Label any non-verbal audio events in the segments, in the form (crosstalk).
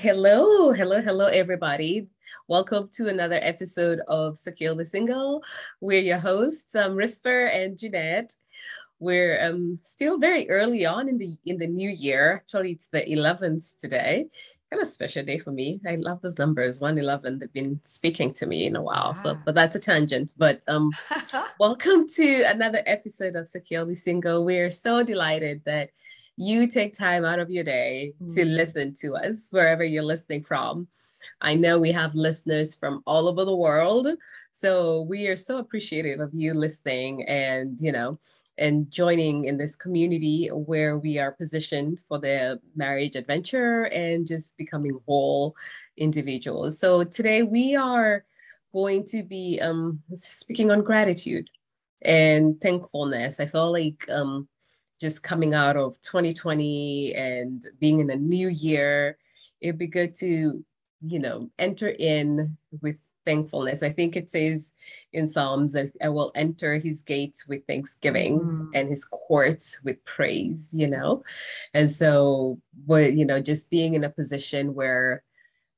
Hello, hello, hello, everybody. Welcome to another episode of Securely Single. We're your hosts, um, Risper and Jeanette. We're um, still very early on in the in the new year. Actually, it's the 11th today. Kind of special day for me. I love those numbers. 111. They've been speaking to me in a while. So, but that's a tangent. But um, (laughs) welcome to another episode of Securely Single. We're so delighted that you take time out of your day mm. to listen to us wherever you're listening from. I know we have listeners from all over the world. So we are so appreciative of you listening and, you know, and joining in this community where we are positioned for the marriage adventure and just becoming whole individuals. So today we are going to be um, speaking on gratitude and thankfulness. I feel like um, just coming out of 2020 and being in a new year, it'd be good to, you know, enter in with thankfulness. I think it says in Psalms, I, I will enter his gates with thanksgiving mm. and his courts with praise, you know? And so, what, you know, just being in a position where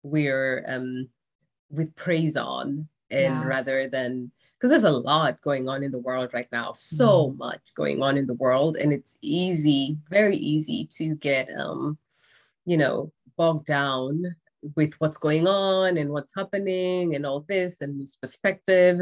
we're um, with praise on and yeah. rather than because there's a lot going on in the world right now so mm. much going on in the world and it's easy very easy to get um you know bogged down with what's going on and what's happening and all this and whose perspective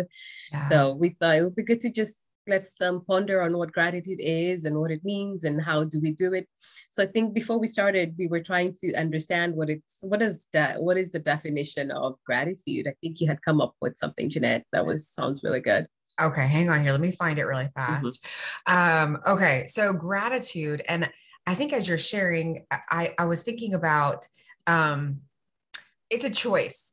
yeah. so we thought it would be good to just let's um, ponder on what gratitude is and what it means and how do we do it. So i think before we started we were trying to understand what it's what is that what is the definition of gratitude? I think you had come up with something jeanette that was sounds really good. Okay hang on here. Let me find it really mm-hmm. fast. Mm-hmm. um, okay so gratitude and i think as you're sharing i i was thinking about um, it's a choice.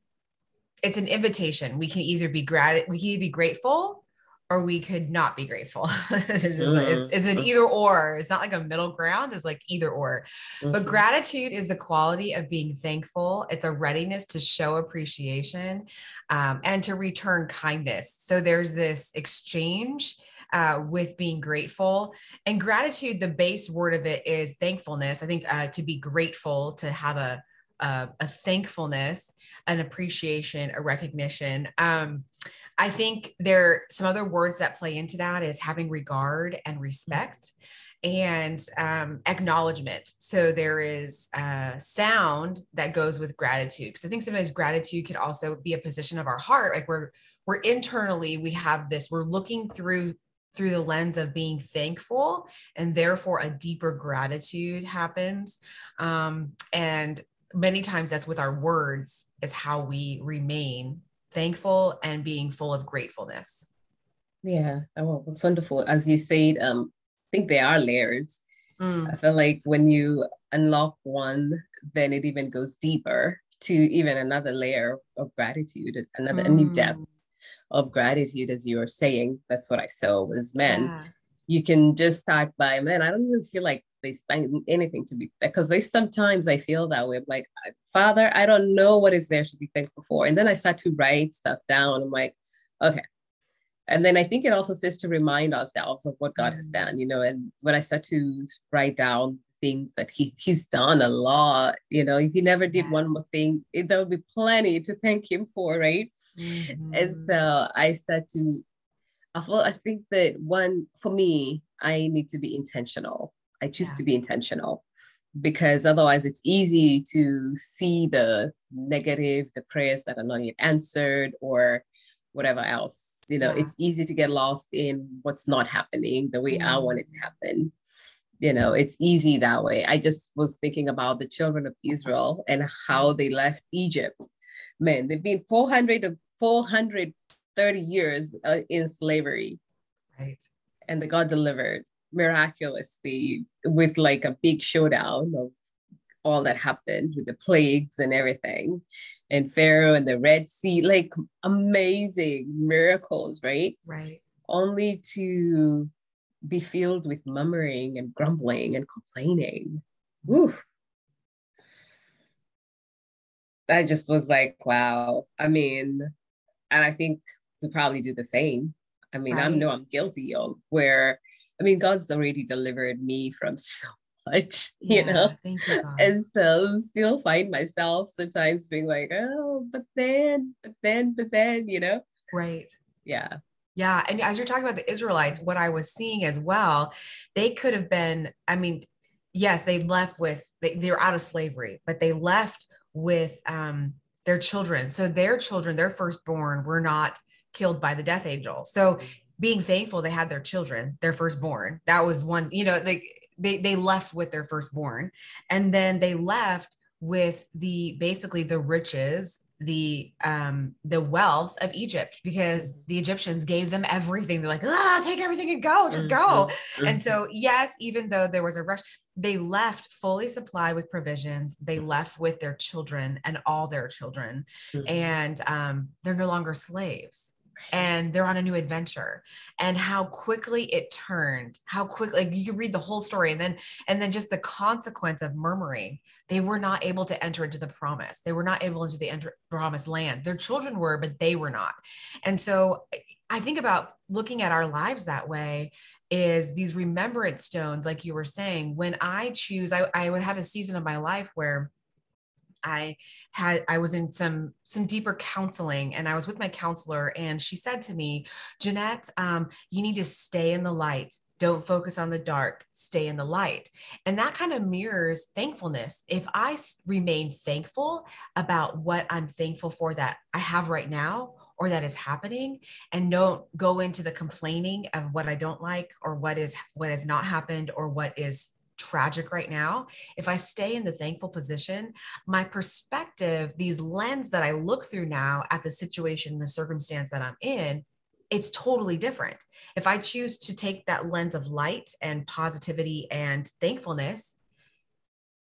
It's an invitation. We can either be grat we can either be grateful or we could not be grateful. (laughs) it's, mm-hmm. it's, an either or. It's not like a middle ground. It's like either or. Mm-hmm. But gratitude is the quality of being thankful. It's a readiness to show appreciation um, and to return kindness. So there's this exchange. Uh, with being grateful and gratitude, the base word of it is thankfulness. I think uh, to be grateful, to have a, a, a thankfulness, an appreciation, a recognition. Um, I think there are some other words that play into that is having regard and respect and um, acknowledgement. So there is uh, sound that goes with gratitude. Because I think sometimes gratitude can also be a position of our heart. Like we're we're internally we have this. We're looking through through the lens of being thankful, and therefore a deeper gratitude happens. Um, and many times that's with our words is how we remain thankful and being full of gratefulness. Yeah, oh, that's wonderful. As you said, um, I think there are layers. Mm. I feel like when you unlock one, then it even goes deeper to even another layer of gratitude, another mm. a new depth mm. of gratitude, as you were saying. That's what I saw was men. Yeah you can just start by man i don't even feel like they there's anything to be because they sometimes i feel that way I'm like father i don't know what is there to be thankful for and then i start to write stuff down i'm like okay and then i think it also says to remind ourselves of what god has mm. done you know and when i start to write down things that he he's done a lot you know if he never did yes. one more thing it, there would be plenty to thank him for right mm-hmm. and so i start to I feel I think that one for me, I need to be intentional. I choose yeah. to be intentional because otherwise it's easy to see the negative, the prayers that are not yet answered or whatever else. You know, yeah. it's easy to get lost in what's not happening the way mm. I want it to happen. You know, it's easy that way. I just was thinking about the children of Israel and how they left Egypt. Man, they've been 400 400 30 years uh, in slavery. Right. And they got delivered miraculously with like a big showdown of all that happened with the plagues and everything and Pharaoh and the Red Sea, like amazing miracles, right? Right. Only to be filled with murmuring and grumbling and complaining. Woo. That just was like, wow. I mean, and I think we probably do the same. I mean, right. I know I'm guilty of where, I mean, God's already delivered me from (laughs) so much, you yeah, know. Thank you, God. And so still find myself sometimes being like, oh, but then, but then, but then, you know. Right. Yeah. Yeah. And as you're talking about the Israelites, what I was seeing as well, they could have been, I mean, yes, they left with, they, they were out of slavery, but they left with um, their children. So their children, their firstborn, were not killed by the death angel. So being thankful they had their children, their firstborn. That was one, you know, they they they left with their firstborn. And then they left with the basically the riches the um the wealth of Egypt because mm-hmm. the Egyptians gave them everything. They're like, ah, take everything and go, just go. Mm-hmm. And so, yes, even though there was a rush, they left fully supplied with provisions. They left with their children and all their children, mm-hmm. and um, they're no longer slaves and they're on a new adventure and how quickly it turned how quickly like you read the whole story and then and then just the consequence of murmuring. They were not able to enter into the promise. They were not able into the enter- promised land. Their children were but they were not. And so i think about looking at our lives that way is these remembrance stones like you were saying. When i choose i, I had a season of my life where I had I was in some some deeper counseling and I was with my counselor and she said to me, Jeanette, um, you need to stay in the light. Don't focus on the dark, stay in the light. And that kind of mirrors thankfulness. If I remain thankful about what I'm thankful for that I have right now or that is happening and don't go into the complaining of what I don't like or what is what has not happened or what is tragic right now, if I stay in the thankful position, my perspective, these lens that I look through now at the situation, the circumstance that I'm in, it's totally different. If I choose to take that lens of light and positivity and thankfulness,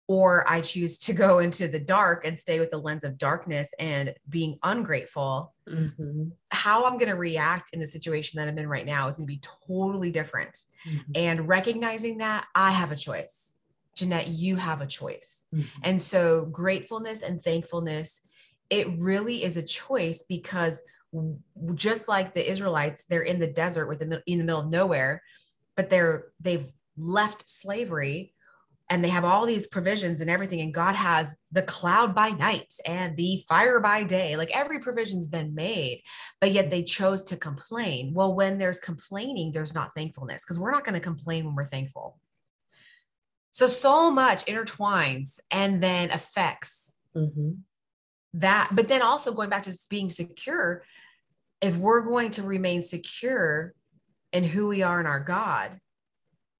or I choose to go into the dark and stay with the lens of darkness and being ungrateful, mm-hmm. how I'm going to react in the situation that I'm in right now is going to be totally different. Mm-hmm. And recognizing that I have a choice. Jeanette, you have a choice. Mm-hmm. And so gratefulness and thankfulness, it really is a choice because just like the Israelites, they're in the desert with the, in the middle of nowhere, but they're they've left slavery and they have all these provisions and everything and god has the cloud by night and the fire by day. Like every provision's been made but yet they chose to complain. Well when there's complaining there's not thankfulness because we're not going to complain when we're thankful. So so much intertwines and then affects mm-hmm. that. But then also going back to being secure if we're going to remain secure in who we are in our god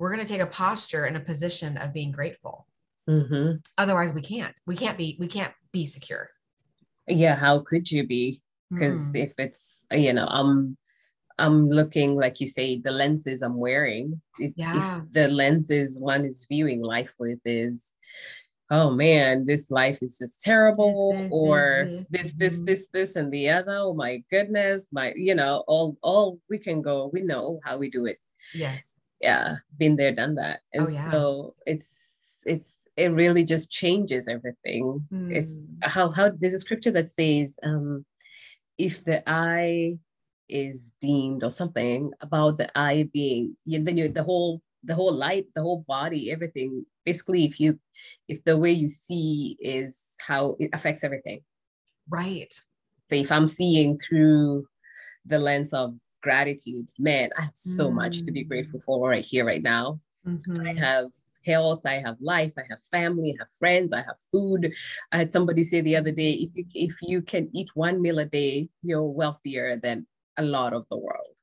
we're going to take a posture and a position of being grateful. Mm-hmm. Otherwise, we can't. We can't be. We can't be secure. Yeah, how could you be? Because mm. if it's you know, I'm I'm looking like you say the lenses I'm wearing. If, yeah. if the lenses one is viewing life with is oh man, this life is just terrible, or this, this, mm-hmm. this, this, and the other. Oh my goodness, my, you know, all, all we can go, we know how we do it. Yes yeah been there done that and oh, yeah. so it's it's it really just changes everything mm. it's hmm. how how there's a scripture that says um if the eye is deemed or something about the eye being you then you the whole the whole light the whole body everything basically if you if the way you see is how it affects everything right so if i'm seeing through the lens of gratitude. Man, I have so mm. much to be grateful mm. for right here, right now. Mm-hmm. I have health, I have life, I have family, I have friends, I have food. I had somebody say the other day, if you if you can eat one meal a day, you're wealthier than a lot of the world.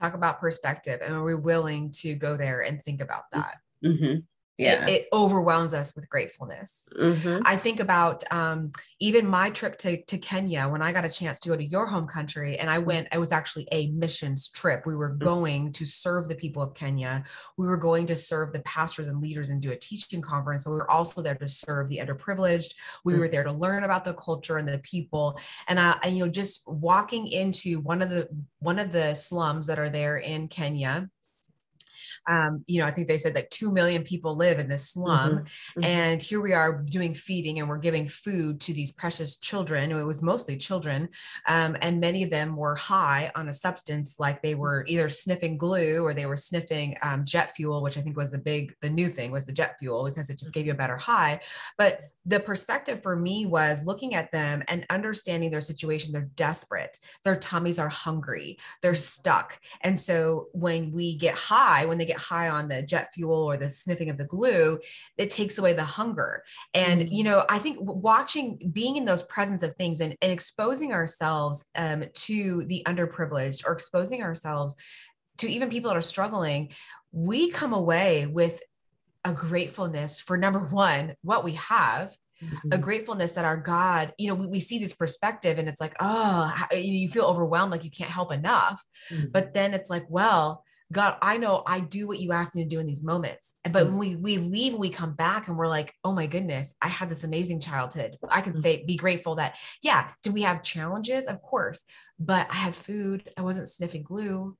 Talk about perspective, and are we willing to go there and think about that? Mm-hmm yeah. it, it, overwhelms us with gratefulness. Mm-hmm. I think about um, even my trip to, to Kenya when I got a chance to go to your home country, and I went, it was actually a missions trip. We were mm-hmm. going to serve the people of Kenya. We were going to serve the pastors and leaders and do a teaching conference, but we were also there to serve the underprivileged. We mm-hmm. were there to learn about the culture and the people. And I, and, you know, just walking into one of the one of the slums that are there in Kenya um, you know, I think they said like 2 million people live in this slum. Mm-hmm. Mm-hmm. And here we are doing feeding and we're giving food to these precious children. It was mostly children. Um, and many of them were high on a substance like they were either sniffing glue or they were sniffing um, jet fuel, which I think was the big, the new thing was the jet fuel because it just gave you a better high. But the perspective for me was looking at them and understanding their situation. They're desperate. Their tummies are hungry. They're stuck. And so when we get high, when they get high on the jet fuel or the sniffing of the glue, it takes away the hunger. And, mm-hmm. you know, I think watching, being in those presence of things and, and exposing ourselves um, to the underprivileged or exposing ourselves to even people that are struggling, we come away with a gratefulness for number one, what we have, mm-hmm. a gratefulness that our God, you know, we, we see this perspective and it's like, oh, you feel overwhelmed, like you can't help enough. Mm-hmm. But then it's like, well, God, I know I do what you asked me to do in these moments. But mm-hmm. when we, we leave we come back and we're like, oh my goodness, I had this amazing childhood. I can mm-hmm. say, be grateful that, yeah, did we have challenges? Of course. But I had food. I wasn't sniffing glue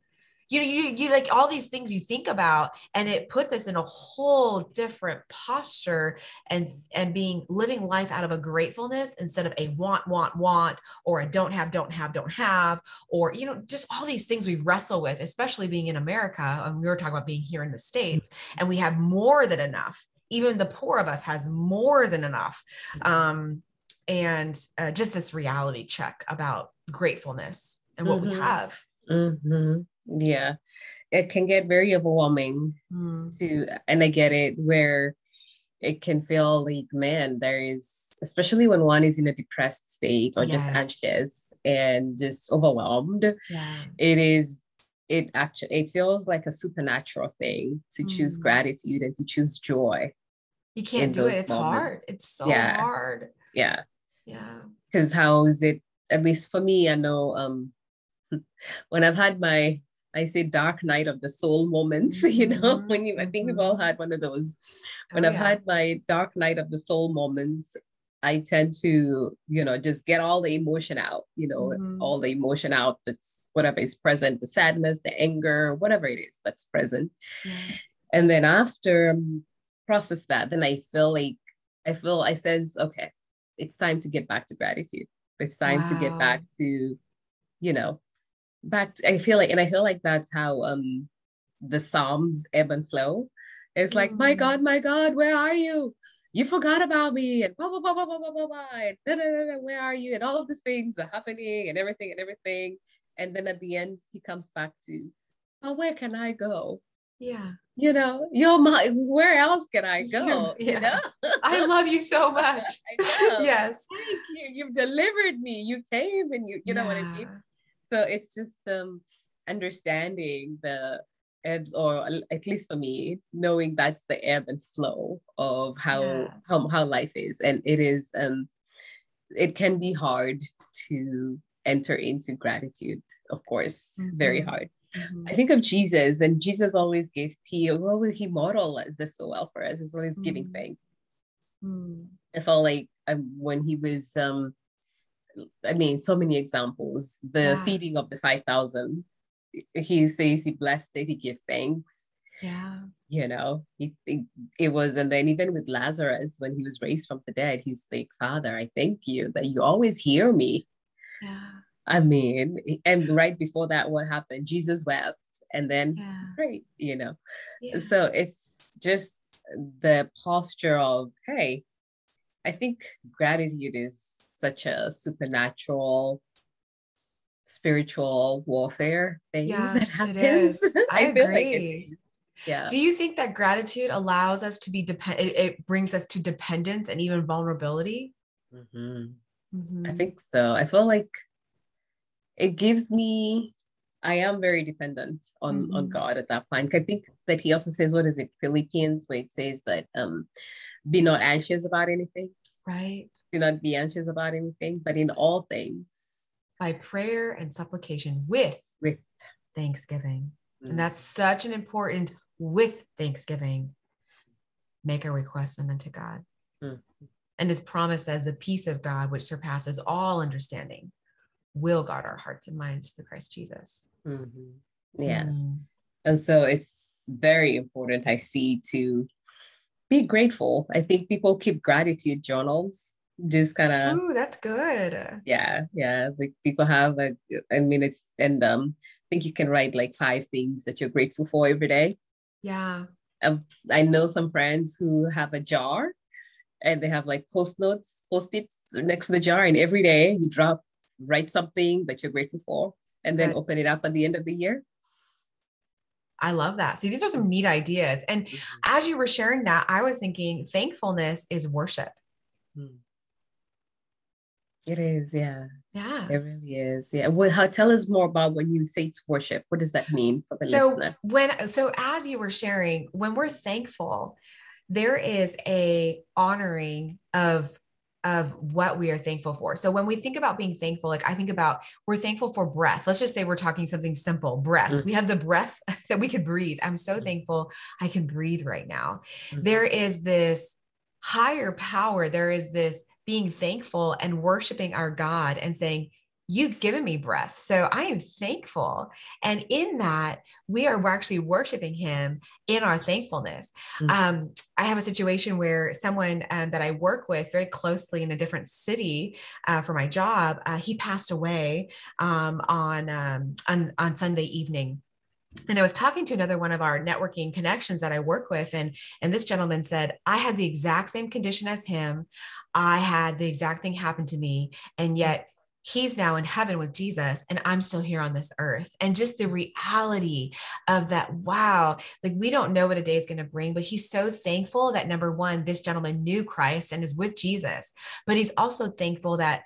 you know you, you like all these things you think about and it puts us in a whole different posture and and being living life out of a gratefulness instead of a want want want or a don't have don't have don't have or you know just all these things we wrestle with especially being in america and we were talking about being here in the states and we have more than enough. Even the poor of us has more than enough. Um, and uh, just this reality check about gratefulness and what mm-hmm. we have. Mm-hmm yeah it can get very overwhelming mm. to and i get it where it can feel like man there is especially when one is in a depressed state or yes. just anxious and just overwhelmed yeah. it is it actually it feels like a supernatural thing to mm. choose gratitude and to choose joy you can't do it it's moments. hard it's so yeah. hard yeah yeah because how is it at least for me i know um (laughs) when i've had my I say dark night of the soul moments, mm-hmm. (laughs) you know, when you, I think we've all mm-hmm. had one of those. When oh, I've yeah. had my dark night of the soul moments, I tend to, you know, just get all the emotion out, you know, mm-hmm. all the emotion out that's whatever is present, the sadness, the anger, whatever it is that's present. Yeah. And then after um, process that, then I feel like, I feel, I sense, okay, it's time to get back to gratitude. It's time wow. to get back to, you know, back to, I feel like and I feel like that's how um the Psalms ebb and flow. It's like, mm-hmm. my God, my God, where are you? You forgot about me, and blah blah blah blah blah blah blah blah. And da, da, da, da, where are you? And all of these things are happening, and everything and everything. And then at the end, he comes back to, oh, where can I go? Yeah. You know, you're my where else can I go? (laughs) Yeah. You know? I love you so (laughs) much. yes. Thank you. You've delivered me. You came and you, you know yeah. what I mean? So it's just um understanding the ebbs or at least for me knowing that's the ebb and flow of how yeah. how, how life is and it is um it can be hard to enter into gratitude of course mm-hmm. very hard mm-hmm. i think of jesus and jesus always gave he well he model this so well for us he's always mm-hmm. giving thanks mm. i felt like um, when he was um I mean, so many examples. The yeah. feeding of the 5,000, he says he blessed it, he gave thanks. Yeah. You know, he, it, it was, and then even with Lazarus, when he was raised from the dead, he's like, Father, I thank you that you always hear me. Yeah. I mean, and right before that, what happened? Jesus wept and then yeah. prayed, you know. Yeah. So it's just the posture of, hey, I think gratitude is such a supernatural spiritual warfare thing yeah, that happens. (laughs) I, I agree. Like yeah. Do you think that gratitude allows us to be dependent? It, brings us to dependence and even vulnerability? Mm-hmm. Mm-hmm. I think so. I feel like it gives me. I am very dependent on mm-hmm. on God at that point. I think that He also says, "What is it, Philippians?" Where it says that um, be not anxious about anything. Right. Do not be anxious about anything, but in all things. By prayer and supplication with, with thanksgiving. Mm. And that's such an important with thanksgiving. Make our requests known unto God. Mm. And his promise says the peace of God, which surpasses all understanding, will guard our hearts and minds through Christ Jesus. Mm-hmm. Yeah. Mm. And so it's very important, I see, to be grateful. I think people keep gratitude journals just kind of Ooh, that's good. Yeah, yeah. Like people have a I mean it's and um I think you can write like five things that you're grateful for every day. Yeah. Um, I know some friends who have a jar and they have like post notes, post it next to the jar, and every day you drop, write something that you're grateful for, and then open it up at the end of the year. I love that. See, these are some neat ideas. And mm-hmm. as you were sharing that, I was thinking thankfulness is worship. Hmm. It is, yeah. Yeah. It really is. Yeah. Well, how, tell us more about when you say it's worship. What does that mean for the so listener? When so as you were sharing, when we're thankful, there is a honoring of of what we are thankful for. So when we think about being thankful, like I think about we're thankful for breath. Let's just say we're talking something simple, breath. Mm-hmm. We have the breath (laughs) that we could breathe. I'm so thankful I can breathe right now. Mm-hmm. There is this higher power. There is this being thankful and worshiping our God and saying, You've given me breath. So I am thankful. And in that, we are we're actually worshiping Him in our thankfulness. Mm-hmm. Um, I have a situation where someone um, that I work with very closely in a different city uh, for my job, uh, he passed away um, on, um, on, on Sunday evening and I was talking to another one of our networking connections that I work with, and and this gentleman said, I had the exact same condition as him. I had the exact thing happen to me, and yet he's now in heaven with Jesus and I'm still here on this earth. And just the reality of that, wow, like we don't know what a day is going to bring, but he's so thankful that number one, this gentleman knew Christ and is with Jesus, but he's also thankful that,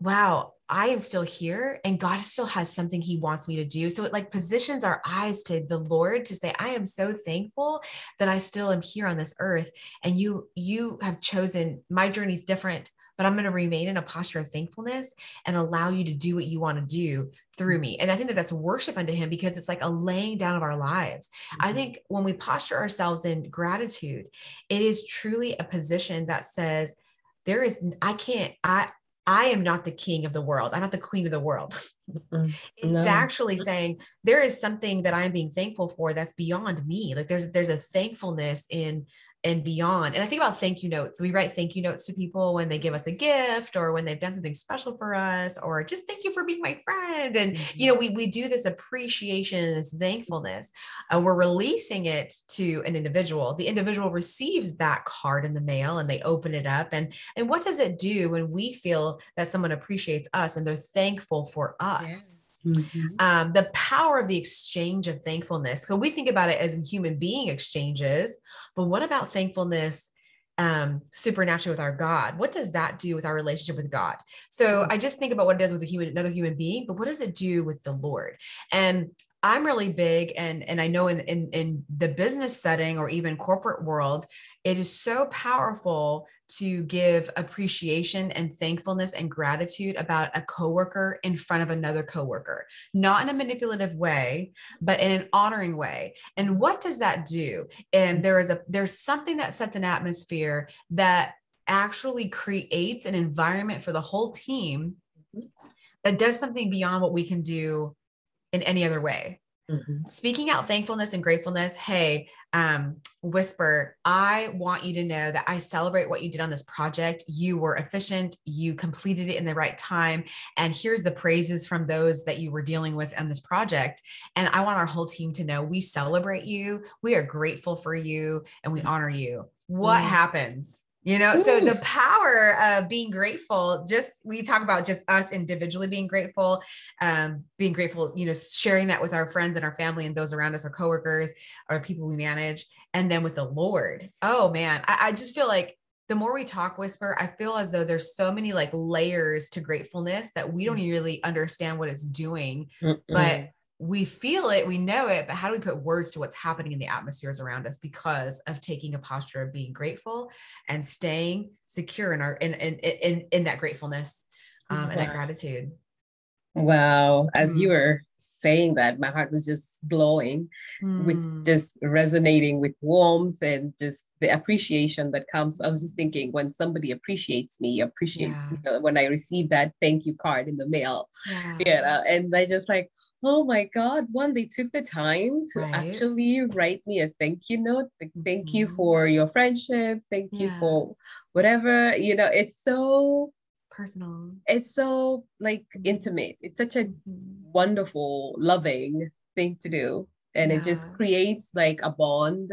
wow, I am still here and God still has something he wants me to do. So it like positions our eyes to the Lord to say, I am so thankful that I still am here on this earth. And you, you have chosen my journey is different, but I'm going to remain in a posture of thankfulness and allow you to do what you want to do through me. And I think that that's worship unto him because it's like a laying down of our lives. Mm-hmm. I think when we posture ourselves in gratitude, it is truly a position that says, there is, I can't, I, I am not the king of the world. I'm not the queen of the world. (laughs) It's no. actually saying there is something that I'm being thankful for that's beyond me. Like there's there's a thankfulness in and beyond. And I think about thank you notes. We write thank you notes to people when they give us a gift or when they've done something special for us or just thank you for being my friend. And, mm-hmm. you know, we, we do this appreciation and this thankfulness. Uh, we're releasing it to an individual. The individual receives that card in the mail and they open it up. And, and what does it do when we feel that someone appreciates us and they're thankful for us? Mm-hmm. Um, the power of the exchange of thankfulness. So we think about it as human being exchanges, but what about thankfulness um, supernaturally with our God? What does that do with our relationship with God? So mm-hmm. I just think about what it does with a human, another human being, but what does it do with the Lord? And I'm really big and and I know in, in in the business setting or even corporate world, it is so powerful to give appreciation and thankfulness and gratitude about a coworker in front of another coworker, not in a manipulative way, but in an honoring way. And what does that do? And there is a there's something that sets an atmosphere that actually creates an environment for the whole team mm-hmm. that does something beyond what we can do in any other way. Mm-hmm. Speaking out thankfulness and gratefulness. Hey, um, Risper, I want you to know that I celebrate what you did on this project. You were efficient, you completed it in the right time. And here's the praises from those that you were dealing with on this project. And I want our whole team to know we celebrate you, we are grateful for you, and we honor you. What mm. happens? You know so the power of being grateful just we talk about just us individually being grateful um, being grateful you know sharing that with our friends and our family and those around us our coworkers our people we manage and then with the lord oh man I, I just feel like the more we talk Risper i feel as though there's so many like layers to gratefulness that we don't mm. really understand what it's doing Mm-mm. but we feel it, we know it, but how do we put words to what's happening in the atmospheres around us because of taking a posture of being grateful and staying secure in our in in in, in that gratefulness um, and that gratitude. Wow. As mm. you were saying that, my heart was just glowing mm. with just resonating with warmth and just the appreciation that comes. I was just thinking when somebody appreciates me, appreciates yeah. you know, when I receive that thank you card in the mail. Yeah. You know, and I just like, oh my God, one, they took the time to right. actually write me a thank you note. Thank mm. you mm-hmm. for your friendship. Thank yeah. you for whatever. You know, it's so personal. It's so like intimate. It's such a mm-hmm. wonderful, loving thing to do. And yeah. it just creates like a bond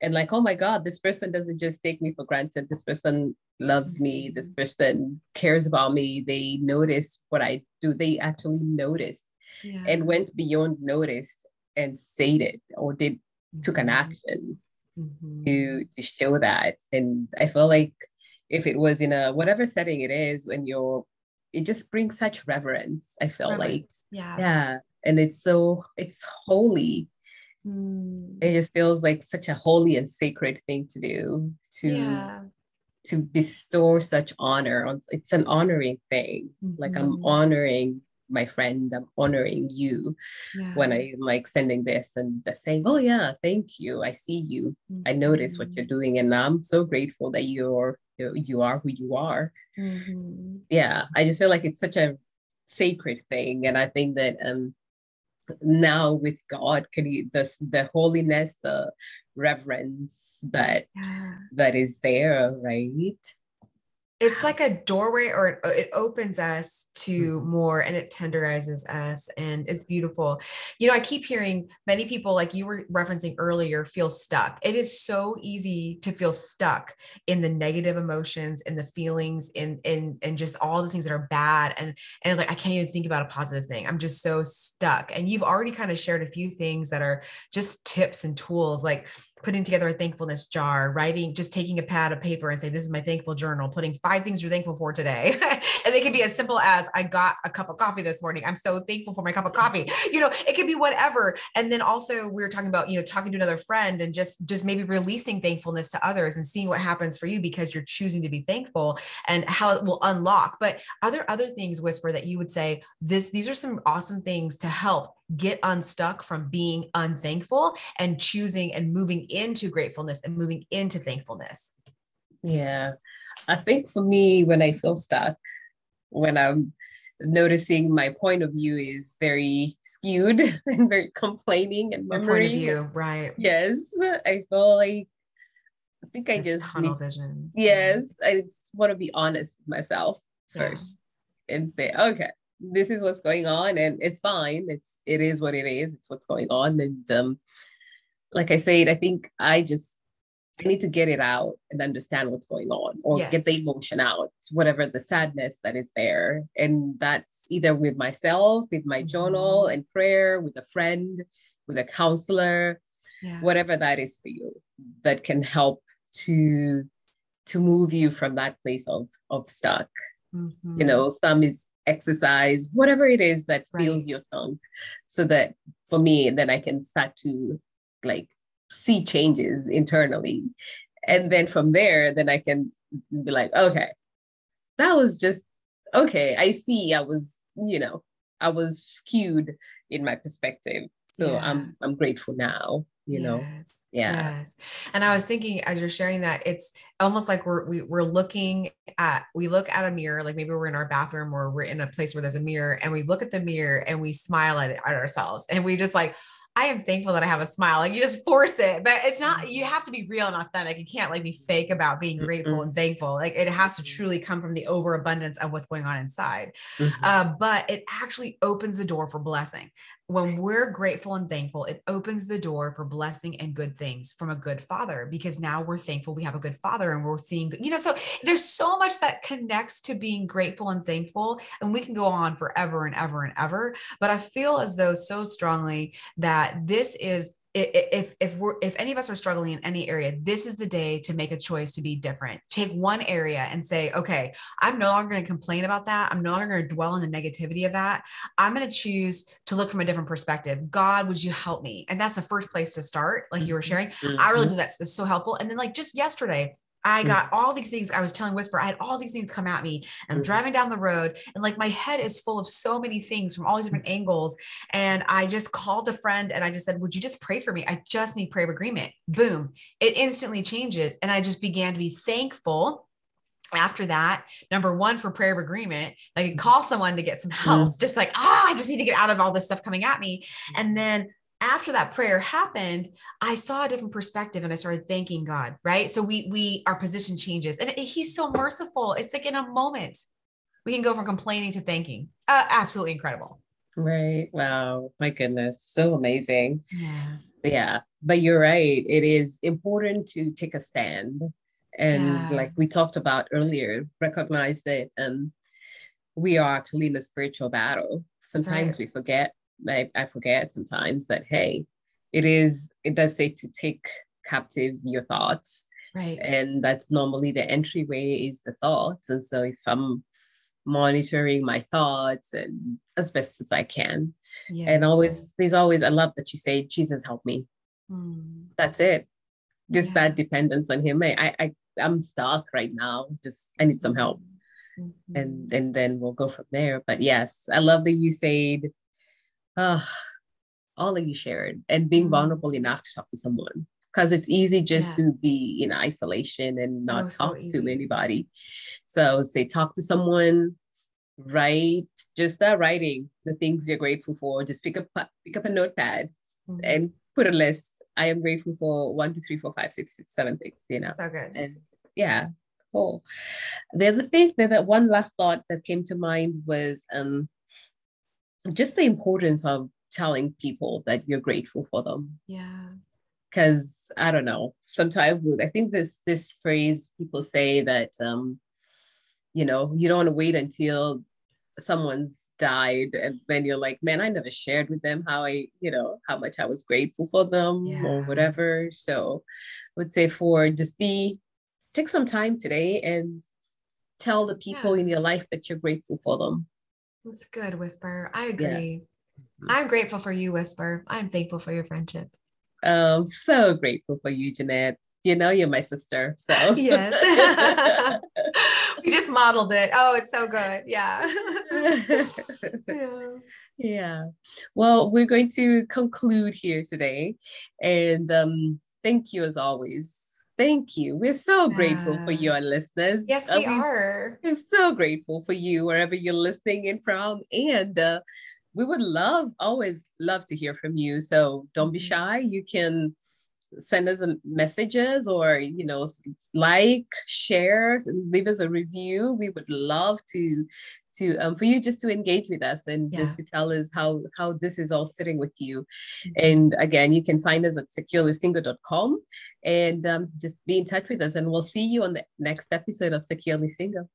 and like, oh my God, this person doesn't just take me for granted. This person loves mm-hmm. me. This person cares about me. They notice what I do. They actually noticed yeah. and went beyond noticed and said it or did mm-hmm. took an mm-hmm. action mm-hmm. to to show that. And I feel like if it was in a whatever setting it is when you're it just brings such reverence i feel reverence. like yeah yeah and it's so it's holy mm. it just feels like such a holy and sacred thing to do to yeah. to bestow such honor on it's an honoring thing mm-hmm. like i'm mm-hmm. honoring my friend i'm honoring you yeah. when i'm like sending this and they're saying oh yeah thank you i see you mm-hmm. i notice what mm-hmm. you're doing and i'm so grateful that you're you are who you are mm-hmm. yeah i just feel like it's such a sacred thing and i think that um now with god can he the, the holiness the reverence that yeah. that is there right it's like a doorway or it uh, opens us to more and it tenderizes us and it's beautiful. You know i keep hearing many people like you were referencing earlier feel stuck. It is so easy to feel stuck in the negative emotions and the feelings and and and just all the things that are bad and and like i can't even think about a positive thing. I'm just so stuck. And you've already kind of shared a few things that are just tips and tools like putting together a thankfulness jar, writing, just taking a pad of paper and say, This is my thankful journal, putting five things you're thankful for today. (laughs) and they can be as simple as, I got a cup of coffee this morning. I'm so thankful for my cup of coffee. (laughs) You know, it could be whatever. And then also we were talking about, you know, talking to another friend and just, just maybe releasing thankfulness to others and seeing what happens for you because you're choosing to be thankful and how it will unlock. But are there other things, Risper, that you would say, this, these are some awesome things to help get unstuck from being unthankful and choosing and moving into gratefulness and moving into thankfulness? Yeah. I think for me, when I feel stuck, when I'm noticing my point of view is very skewed (laughs) and very complaining and memory. Point of view, right? Yes, I feel like I think I just tunnel need, vision. Yes, I just want to be honest with myself first yeah. and say, okay, this is what's going on and it's fine it's it is what it is it's what's going on and um like i said i think i just i need to get it out and understand what's going on or yes. get the emotion out whatever the sadness that is there and that's either with myself with my mm-hmm. journal and prayer with a friend with a counselor yeah. whatever that is for you that can help to to move you from that place of of stuck mm-hmm. you know some is exercise, whatever it is that right. your tongue, so that for me, then I can start to like see changes internally. And then from there, then I can be like, okay, that was just okay. I see I was, you know, I was skewed in my perspective. So yeah. I'm I'm grateful now, you yes. know yeah yes and i was thinking as you're sharing that it's almost like we're we, are we are looking at we look at a mirror like maybe we're in our bathroom or we're in a place where there's a mirror and we look at the mirror and we smile at, at ourselves and we just like I am thankful that I have a smile. Like you just force it, but it's not, you have to be real and authentic. You can't like be fake about being grateful and thankful. Like it has to truly come from the overabundance of what's going on inside. Mm-hmm. Uh, but it actually opens the door for blessing when we're grateful and thankful, it opens the door for blessing and good things from a good father because now we're thankful we have a good father and we're seeing, you know, so there's so much that connects to being grateful and thankful. And we can go on forever and ever and ever. But I feel as though so strongly that this is if if we're if any of us are struggling in any area this is the day to make a choice to be different. Take one area and say okay i'm no longer going to complain about that. I'm no longer going to dwell on the negativity of that. I'm going to choose to look from a different perspective. God would you help me? And that's the first place to start like you were sharing. Mm-hmm. i really do that's, that's so helpful. And then like just yesterday I mm. got all these things. I was telling Risper, I had all these things come at me. And I'm mm. driving down the road, and like my head is full of so many things from all these different angles. And I just called a friend and I just said, Would you just pray for me? I just need prayer of agreement. Boom. It instantly changes. And I just began to be thankful after that, number one for prayer of agreement, I could call someone to get some help, mm. just like, ah, I just need to get out of all this stuff coming at me. And then after that prayer happened, I saw a different perspective and I started thanking God, right? So we we our position changes. And he's so merciful. It's like in a moment. We can go from complaining to thanking. Uh, absolutely incredible. Right. Wow. My goodness. So amazing. Yeah. Yeah. But you're right. It is important to take a stand and yeah. like we talked about earlier recognize that um we are actually in a spiritual battle sometimes right. we forget I, I forget sometimes that hey it is it does say to take captive your thoughts right and that's normally the entryway is the thoughts and so if i'm monitoring my thoughts and as best as i can yeah. and always there's always i love that you say jesus help me mm. that's it just yeah. that dependence on him I, I I'm stuck right now. Just I need some help. Mm-hmm. And and then we'll go from there. But yes, I love that you said uh, all that you shared and being mm-hmm. vulnerable enough to talk to someone. Because it's easy just yeah. to be in isolation and not oh, talk so to anybody. So say talk to someone, write just start writing the things you're grateful for. Just pick up pick up a notepad mm-hmm. and put a list. I am grateful for one, two, three, four, five, six, seven things, you know. So good. And yeah, cool. The other thing that, that one last thought that came to mind was um just the importance of telling people that you're grateful for them. Yeah. Cause I don't know, sometimes I think this this phrase people say that um, you know, you don't want to wait until someone's died and then you're like man i never shared with them how i you know how much i was grateful for them yeah. or whatever so i would say for just be take some time today and tell the people yeah. in your life that you're grateful for them that's good Risper. I agree. Yeah. i'm grateful for you Risper. I'm thankful for your friendship. Um so grateful for you jeanette. You know you're my sister so. (laughs) Yes. (laughs) We just modeled it. Oh it's so good. Yeah. (laughs) Yeah. Yeah. Well we're going to conclude here today. And um thank you as always thank you. We're so grateful for you, your listeners. Yes we uh, are. we're so grateful for you wherever you're listening in from. And uh, we would love always love to hear from you. So don't be mm-hmm. shy. You can send us messages or you know like share and leave us a review. We would love to to um, for you just to engage with us and yeah. just to tell us how how this is all sitting with you mm-hmm. and again you can find us at securelysingle.com and um, just be in touch with us and we'll see you on the next episode of securely single